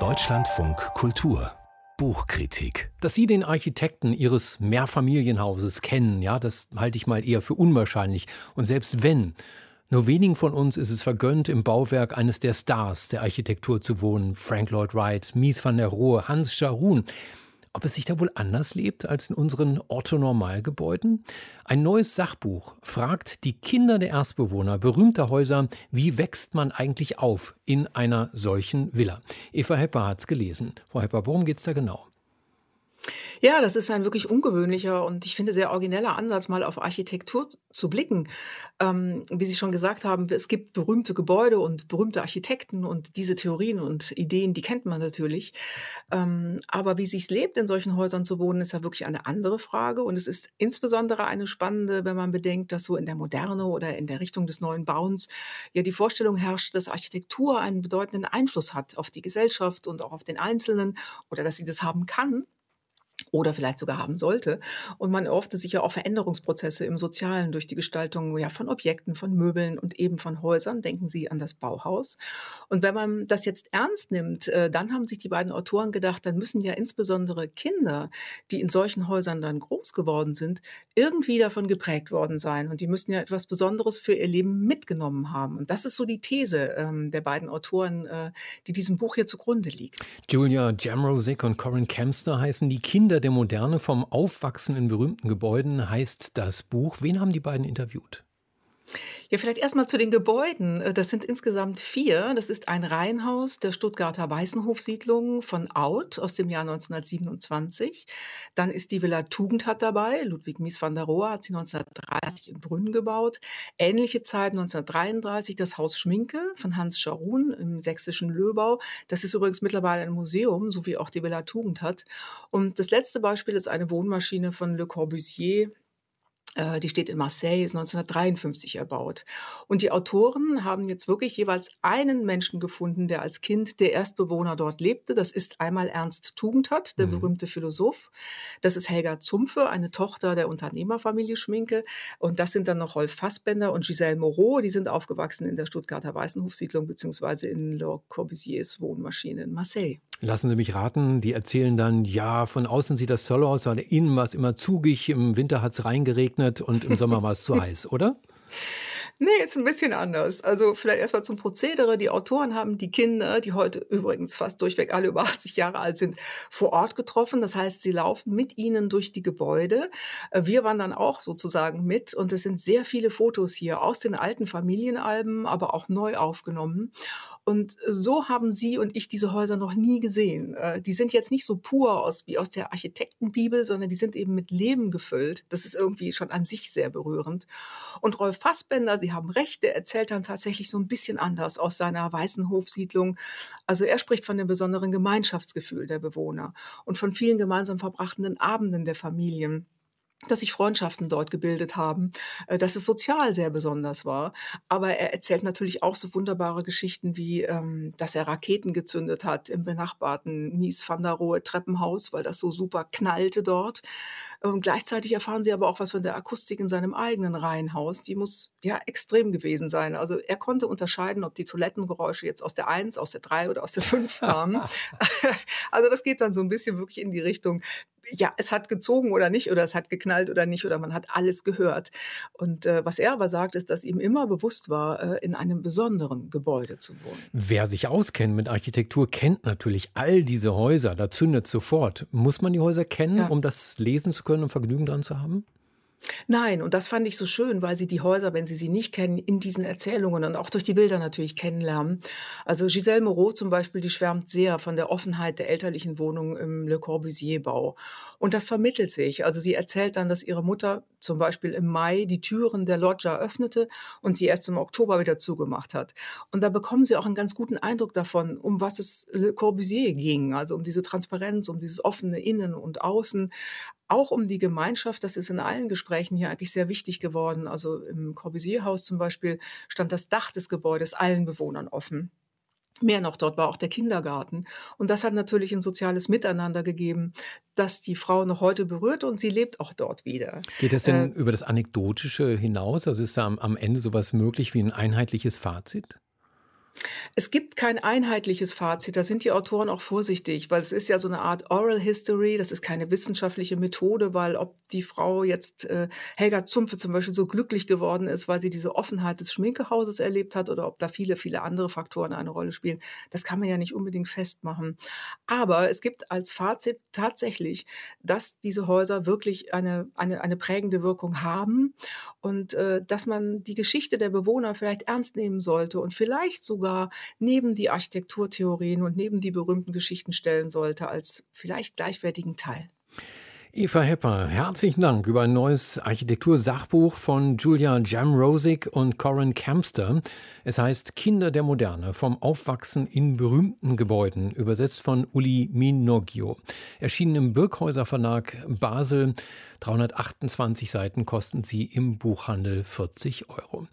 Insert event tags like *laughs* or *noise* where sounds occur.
Deutschlandfunk Kultur Buchkritik. Dass Sie den Architekten Ihres Mehrfamilienhauses kennen, ja, das halte ich mal eher für unwahrscheinlich. Und selbst wenn, nur wenigen von uns ist es vergönnt, im Bauwerk eines der Stars der Architektur zu wohnen. Frank Lloyd Wright, Mies van der Rohe, Hans Scharoun. Ob es sich da wohl anders lebt als in unseren Orthonormalgebäuden? Ein neues Sachbuch fragt die Kinder der Erstbewohner berühmter Häuser, wie wächst man eigentlich auf in einer solchen Villa? Eva Hepper hat es gelesen. Frau Hepper, worum geht es da genau? Ja, das ist ein wirklich ungewöhnlicher und ich finde sehr origineller Ansatz, mal auf Architektur zu blicken. Ähm, wie Sie schon gesagt haben, es gibt berühmte Gebäude und berühmte Architekten und diese Theorien und Ideen, die kennt man natürlich. Ähm, aber wie sich lebt, in solchen Häusern zu wohnen, ist ja wirklich eine andere Frage. Und es ist insbesondere eine spannende, wenn man bedenkt, dass so in der Moderne oder in der Richtung des neuen Bauens ja die Vorstellung herrscht, dass Architektur einen bedeutenden Einfluss hat auf die Gesellschaft und auch auf den Einzelnen oder dass sie das haben kann oder vielleicht sogar haben sollte. Und man erhoffte sich ja auch Veränderungsprozesse im Sozialen durch die Gestaltung ja, von Objekten, von Möbeln und eben von Häusern. Denken Sie an das Bauhaus. Und wenn man das jetzt ernst nimmt, äh, dann haben sich die beiden Autoren gedacht, dann müssen ja insbesondere Kinder, die in solchen Häusern dann groß geworden sind, irgendwie davon geprägt worden sein. Und die müssen ja etwas Besonderes für ihr Leben mitgenommen haben. Und das ist so die These ähm, der beiden Autoren, äh, die diesem Buch hier zugrunde liegt. Julia Jamrosik und Corinne Kempster heißen die Kinder Kinder der Moderne vom Aufwachsen in berühmten Gebäuden heißt das Buch. Wen haben die beiden interviewt? Ja, vielleicht erstmal zu den Gebäuden. Äh, das sind insgesamt vier. Das ist ein Reihenhaus der Stuttgarter Weißenhofsiedlung von Out aus dem Jahr 1927. Dann ist die Villa Tugendhat dabei. Ludwig Mies van der Rohe hat sie 1930 in Brünn gebaut. Ähnliche Zeit 1933 das Haus Schminke von Hans Scharoun im sächsischen Löbau. Das ist übrigens mittlerweile ein Museum, so wie auch die Villa Tugendhat. Und das letzte Beispiel ist eine Wohnmaschine von Le Corbusier die steht in Marseille, ist 1953 erbaut. Und die Autoren haben jetzt wirklich jeweils einen Menschen gefunden, der als Kind der Erstbewohner dort lebte. Das ist einmal Ernst Tugendhat, der mhm. berühmte Philosoph. Das ist Helga Zumpfe, eine Tochter der Unternehmerfamilie Schminke. Und das sind dann noch Rolf Fassbender und Giselle Moreau. Die sind aufgewachsen in der Stuttgarter Weißenhofsiedlung beziehungsweise in Le Corbusiers Wohnmaschine in Marseille. Lassen Sie mich raten, die erzählen dann, ja, von außen sieht das toll aus, aber innen war es immer zugig, im Winter hat es reingeregnet und im Sommer war es zu *laughs* heiß, oder? Nee, ist ein bisschen anders. Also vielleicht erstmal zum Prozedere. Die Autoren haben die Kinder, die heute übrigens fast durchweg alle über *laughs* 80 Jahre alt sind, vor Ort getroffen. Das heißt, sie laufen mit ihnen durch die Gebäude. Äh, wir waren dann auch sozusagen mit und es sind sehr viele Fotos hier aus den alten Familienalben, aber auch neu aufgenommen. Und so haben sie und ich diese Häuser noch nie gesehen. Äh, die sind jetzt nicht so pur aus wie aus der Architektenbibel, sondern die sind eben mit Leben gefüllt. Das ist irgendwie schon an sich sehr berührend. Und Rolf Fassbender, Sie haben recht, der erzählt dann tatsächlich so ein bisschen anders aus seiner weißen Hofsiedlung. Also er spricht von dem besonderen Gemeinschaftsgefühl der Bewohner und von vielen gemeinsam verbrachten Abenden der Familien dass sich Freundschaften dort gebildet haben, äh, dass es sozial sehr besonders war. Aber er erzählt natürlich auch so wunderbare Geschichten wie, ähm, dass er Raketen gezündet hat im benachbarten Mies van der Rohe Treppenhaus, weil das so super knallte dort. Und gleichzeitig erfahren sie aber auch was von der Akustik in seinem eigenen Reihenhaus. Die muss ja extrem gewesen sein. Also er konnte unterscheiden, ob die Toilettengeräusche jetzt aus der 1, aus der 3 oder aus der 5 kamen. *laughs* also das geht dann so ein bisschen wirklich in die Richtung, ja, es hat gezogen oder nicht, oder es hat geknallt oder nicht, oder man hat alles gehört. Und äh, was er aber sagt, ist, dass ihm immer bewusst war, äh, in einem besonderen Gebäude zu wohnen. Wer sich auskennt mit Architektur, kennt natürlich all diese Häuser. Da zündet sofort. Muss man die Häuser kennen, ja. um das lesen zu können und Vergnügen dran zu haben? Nein, und das fand ich so schön, weil sie die Häuser, wenn sie sie nicht kennen, in diesen Erzählungen und auch durch die Bilder natürlich kennenlernen. Also Giselle Moreau zum Beispiel, die schwärmt sehr von der Offenheit der elterlichen Wohnung im Le Corbusier-Bau. Und das vermittelt sich. Also sie erzählt dann, dass ihre Mutter zum Beispiel im Mai die Türen der Loggia öffnete und sie erst im Oktober wieder zugemacht hat. Und da bekommen sie auch einen ganz guten Eindruck davon, um was es Le Corbusier ging. Also um diese Transparenz, um dieses offene Innen und Außen auch um die Gemeinschaft, das ist in allen Gesprächen hier eigentlich sehr wichtig geworden. Also im Corbusier-Haus zum Beispiel stand das Dach des Gebäudes allen Bewohnern offen. Mehr noch, dort war auch der Kindergarten. Und das hat natürlich ein soziales Miteinander gegeben, das die Frau noch heute berührt und sie lebt auch dort wieder. Geht das denn äh, über das Anekdotische hinaus? Also ist da am, am Ende sowas möglich wie ein einheitliches Fazit? Es gibt kein einheitliches Fazit. Da sind die Autoren auch vorsichtig, weil es ist ja so eine Art Oral History. Das ist keine wissenschaftliche Methode, weil ob die Frau jetzt äh, Helga Zumpfe zum Beispiel so glücklich geworden ist, weil sie diese Offenheit des Schminkehauses erlebt hat oder ob da viele, viele andere Faktoren eine Rolle spielen, das kann man ja nicht unbedingt festmachen. Aber es gibt als Fazit tatsächlich, dass diese Häuser wirklich eine, eine, eine prägende Wirkung haben und äh, dass man die Geschichte der Bewohner vielleicht ernst nehmen sollte und vielleicht sogar neben die Architekturtheorien und neben die berühmten Geschichten stellen sollte, als vielleicht gleichwertigen Teil. Eva Hepper, herzlichen Dank über ein neues Architektursachbuch von Julia Jamrosik und Corin Campster. Es heißt Kinder der Moderne vom Aufwachsen in berühmten Gebäuden, übersetzt von Uli Minoggio. Erschienen im Birkhäuser Verlag Basel. 328 Seiten kosten sie im Buchhandel 40 Euro.